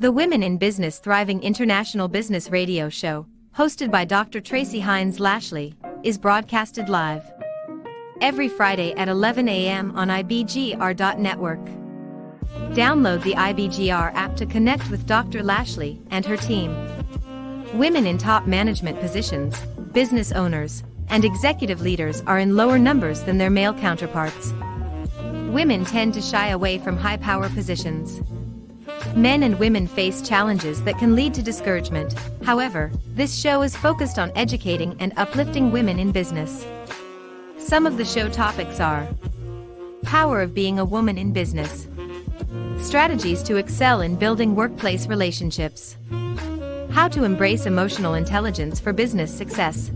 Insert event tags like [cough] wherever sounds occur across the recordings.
The Women in Business Thriving International Business Radio Show, hosted by Dr. Tracie Hines Lashley, is broadcasted live every Friday at 11 a.m. on IBGR.network. Download the IBGR app to connect with Dr. Lashley and her team. Women in top management positions, business owners, and executive leaders are in lower numbers than their male counterparts. Women tend to shy away from high power positions. Men and women face challenges that can lead to discouragement. However, this show is focused on educating and uplifting women in business. Some of the show topics are Power of being a woman in business, Strategies to excel in building workplace relationships, How to embrace emotional intelligence for business success,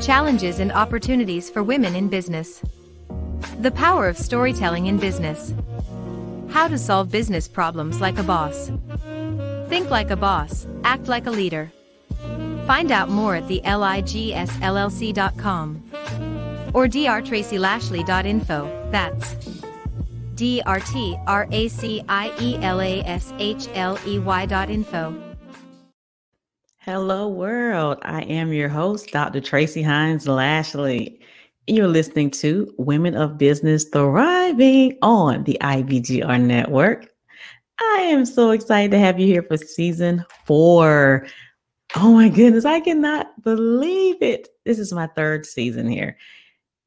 Challenges and opportunities for women in business, The power of storytelling in business. How to solve business problems like a boss. Think like a boss, act like a leader. Find out more at the ligsllc.com or drtracielashley.info. That's D-R-T-R-A-C-I-E-L-A-S-H-L-E-Y dot info. Hello, world. I am your host, Dr. Tracie Hines Lashley. You're listening to Women of Business Thriving on the IBGR Network. I am so excited to have you here for season four. Oh my goodness, I cannot believe it. This is my third season here.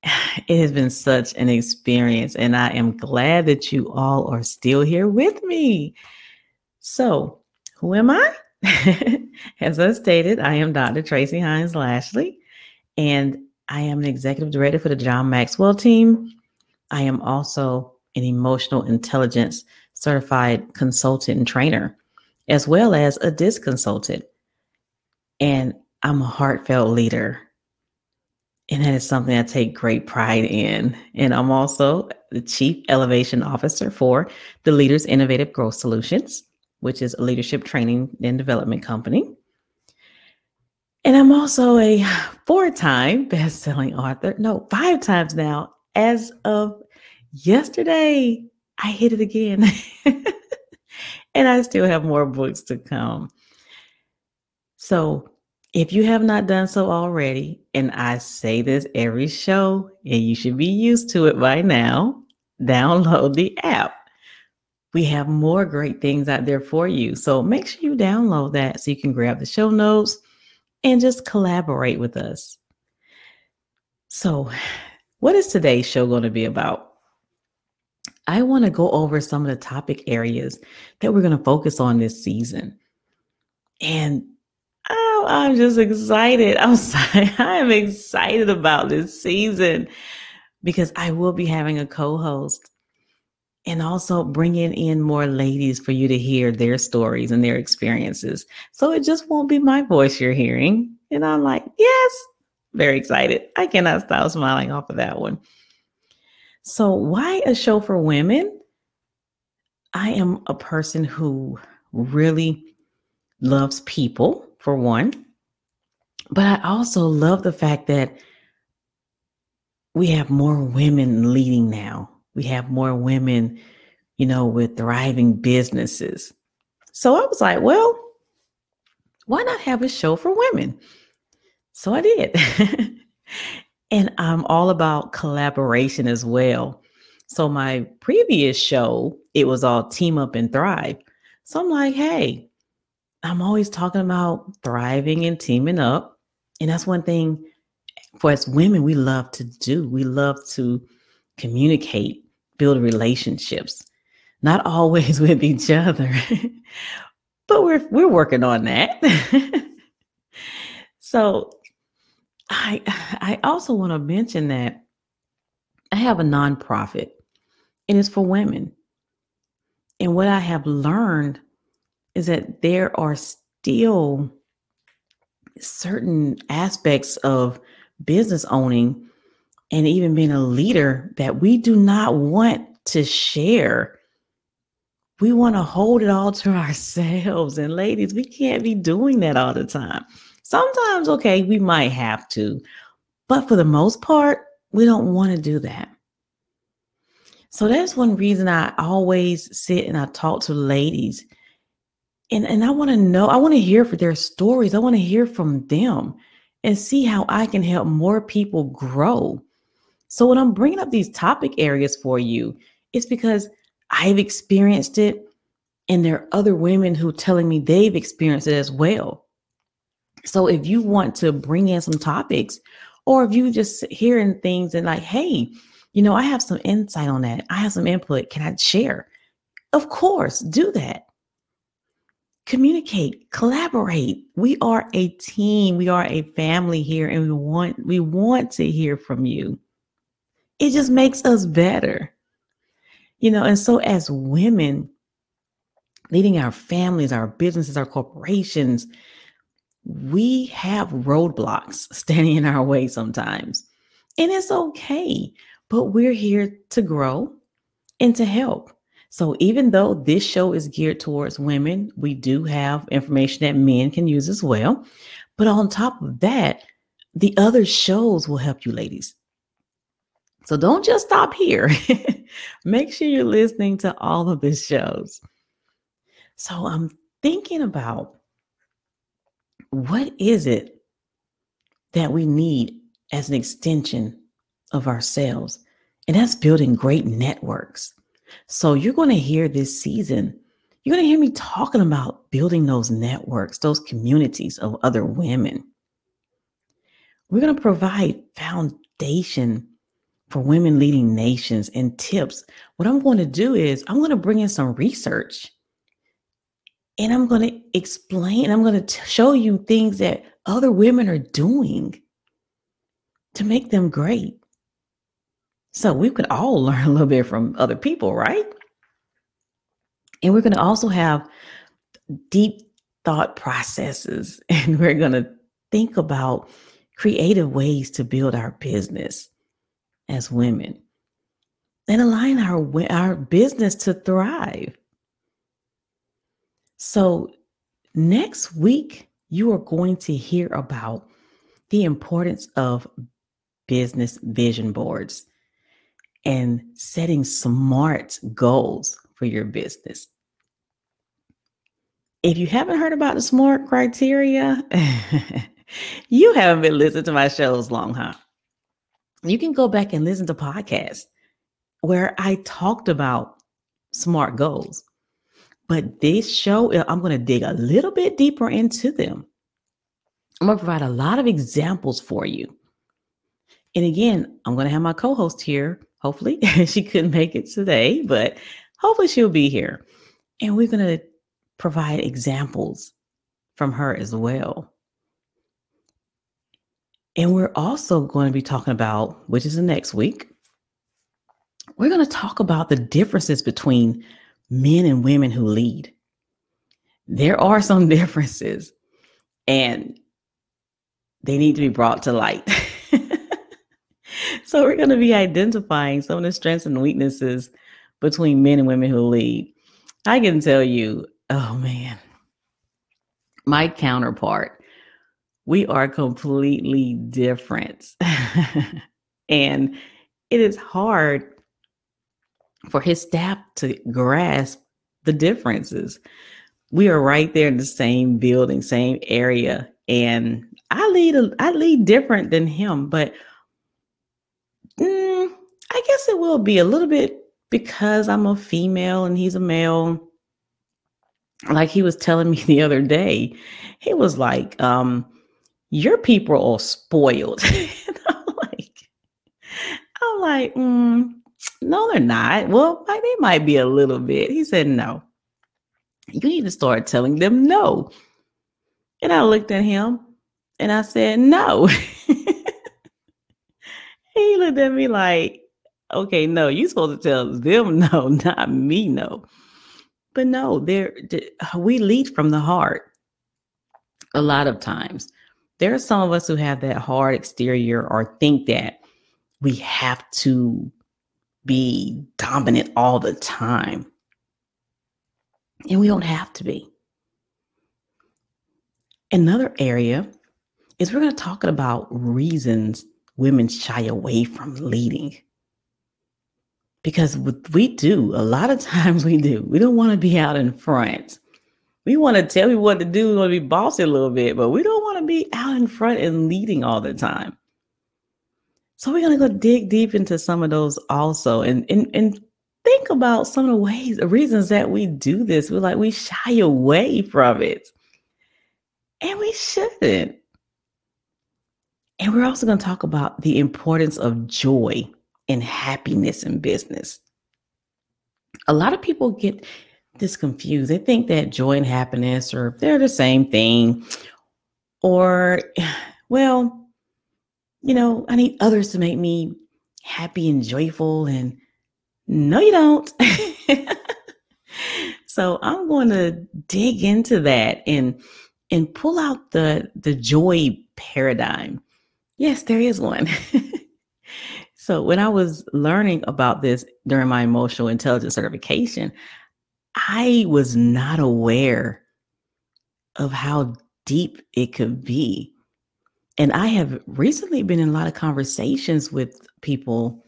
[sighs] It has been such an experience, and I am glad that you all are still here with me. So, who am I? [laughs] As I stated, I am Dr. Tracie Hines Lashley, and I am an executive director for the John Maxwell team. I am also an emotional intelligence certified consultant and trainer, as well as a DISC consultant. And I'm a heartfelt leader. And that is something I take great pride in. And I'm also the Chief Elevation Officer for the Leaders Innovative Growth Solutions, which is a leadership training and development company. And I'm also a four time best selling author. No, five times now. As of yesterday, I hit it again. [laughs] and I still have more books to come. So if you have not done so already, and I say this every show, and you should be used to it by now, download the app. We have more great things out there for you. So make sure you download that so you can grab the show notes and just collaborate with us. So, what is today's show going to be about? I want to go over some of the topic areas that we're going to focus on this season. And oh, I'm just excited. I'm [laughs] sorry. I'm excited about this season because I will be having a co host and also bringing in more ladies for you to hear their stories and their experiences. So it just won't be my voice you're hearing. And I'm like, yes, very excited. I cannot stop smiling off of that one. So, why a show for women? I am a person who really loves people, for one, but I also love the fact that we have more women leading now we have more women, you know, with thriving businesses. So I was like, well, why not have a show for women? So I did. [laughs] and I'm all about collaboration as well. So my previous show, it was all team up and thrive. So I'm like, hey, I'm always talking about thriving and teaming up. And that's one thing for us women we love to do. We love to communicate, build relationships, not always [laughs] with each other, but we're we're working on that. [laughs] so I I also want to mention that I have a nonprofit and it's for women. And what I have learned is that there are still certain aspects of business owning and even being a leader that we do not want to share. We want to hold it all to [laughs] ourselves. And ladies, we can't be doing that all the time. Sometimes, okay, we might have to, but for the most part, we don't want to do that. So that's one reason I always sit and I talk to ladies And, and I want to know, I want to hear for their stories. I want to hear from them and see how I can help more people grow. So when I'm bringing up these topic areas for you, it's because I've experienced it and there are other women who are telling me they've experienced it as well. So if you want to bring in some topics, or if you just hearing things and like, hey, you know, I have some insight on that. I have some input. Can I share? Of course, do that. Communicate, collaborate. We are a team. We are a family here, and we want we want to hear from you. It just makes us better. You know, and so as women, leading our families, our businesses, our corporations, we have roadblocks [laughs] standing in our way sometimes. And it's okay, but we're here to grow and to help. So even though this show is geared towards women, we do have information that men can use as well. But on top of that, the other shows will help you ladies. So don't just stop here. [laughs] Make sure you're listening to all of the shows. So I'm thinking about what is it that we need as an extension of ourselves? And that's building great networks. So you're going to hear this season, you're going to hear me talking about building those networks, those communities of other women. We're going to provide foundation for women leading nations and tips. What I'm going to do is I'm going to bring in some research and I'm going to explain, I'm going to show you things that other women are doing to make them great. So we could all [laughs] learn a little bit from other people, right? And we're going to also have deep thought processes, [laughs] and we're going to think about creative ways to build our business as women and align our, our business to thrive. So, next week, you are going to hear about the importance of business vision boards and setting smart goals for your business. If you haven't heard about the SMART criteria, [laughs] you haven't been listening to my shows long, huh? You can go back and listen to podcasts where I talked about SMART goals. But this show, uh, I'm going to dig a little bit deeper into them. I'm going to provide a lot of examples for you. And again, I'm going to have my co host here. Hopefully, [laughs] she couldn't make it today, but hopefully, she'll be here. And we're going to provide examples from her as well. And we're also going to be talking about, which is the next week, we're going to talk about the differences between men and women who lead. There are some [laughs] differences and they need to be brought to light. [laughs] so, we're going to be identifying some of the strengths and weaknesses between men and women who lead. I can tell you, oh man, my counterpart, we are completely different. and it is hard for his staff to grasp the differences. We are right there in the same building, same area, and I lead a, I lead different than him, but mm, I guess it will be a little bit because I'm a female and he's a male. Like he was telling me [laughs] the other day, he was like, um, "Your people are all spoiled." [laughs] I'm like, I'm like, mm, no, they're not. Well, they might be a little bit. He said, No. You need to start telling them no. And I looked at him and I said, No. [laughs] he looked at me like, Okay, no, you're supposed to tell them [laughs] no, not me no. But no, there we lead from the heart a lot of times. There are some of us who have that hard exterior or think that we have to be dominant all the time. And we don't have to be. Another area is we're going to talk about reasons women shy away from leading. Because what we do, a lot of [laughs] times we do. We don't want to be out in front. We want to tell you what to do, we want to be bossy a little bit, but we don't want to be out in front and leading all the time. So we're going to go dig deep into some of those also and, and, and think about some of the ways, the reasons that we do this. We're like, we shy away from it. And we shouldn't. And we're also going to talk about the importance of joy and happiness in business. A lot of people get this confused. They think that joy and happiness are they're the same thing. Or, [sighs] well, you know, I need others to make me happy and joyful. And no, you don't. [laughs] so I'm going to dig into that and and pull out the the joy paradigm. Yes, there is one. [laughs] so when I was learning about this during my emotional intelligence certification, I was not aware of how deep it could be. And I have recently been in a lot of conversations with people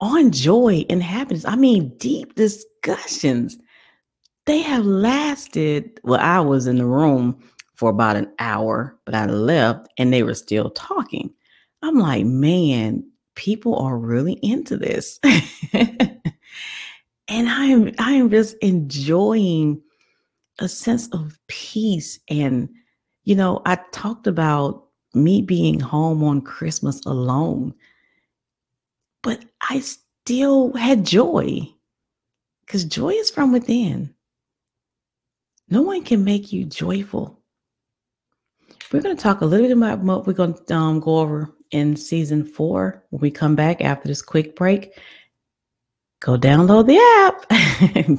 on joy and happiness. I mean, deep discussions. They have lasted, well, I was in the room for about an hour, but I left and they were still talking. I'm like, man, people are really into this. [laughs] and I am I am just enjoying a sense of peace and you know, I talked about me being home on Christmas alone. But I still had joy cuz joy is from within. No one can make you joyful we're going to talk a little bit about what we're going to um, go over in season four when we come back after this quick break. Go download the app. [laughs]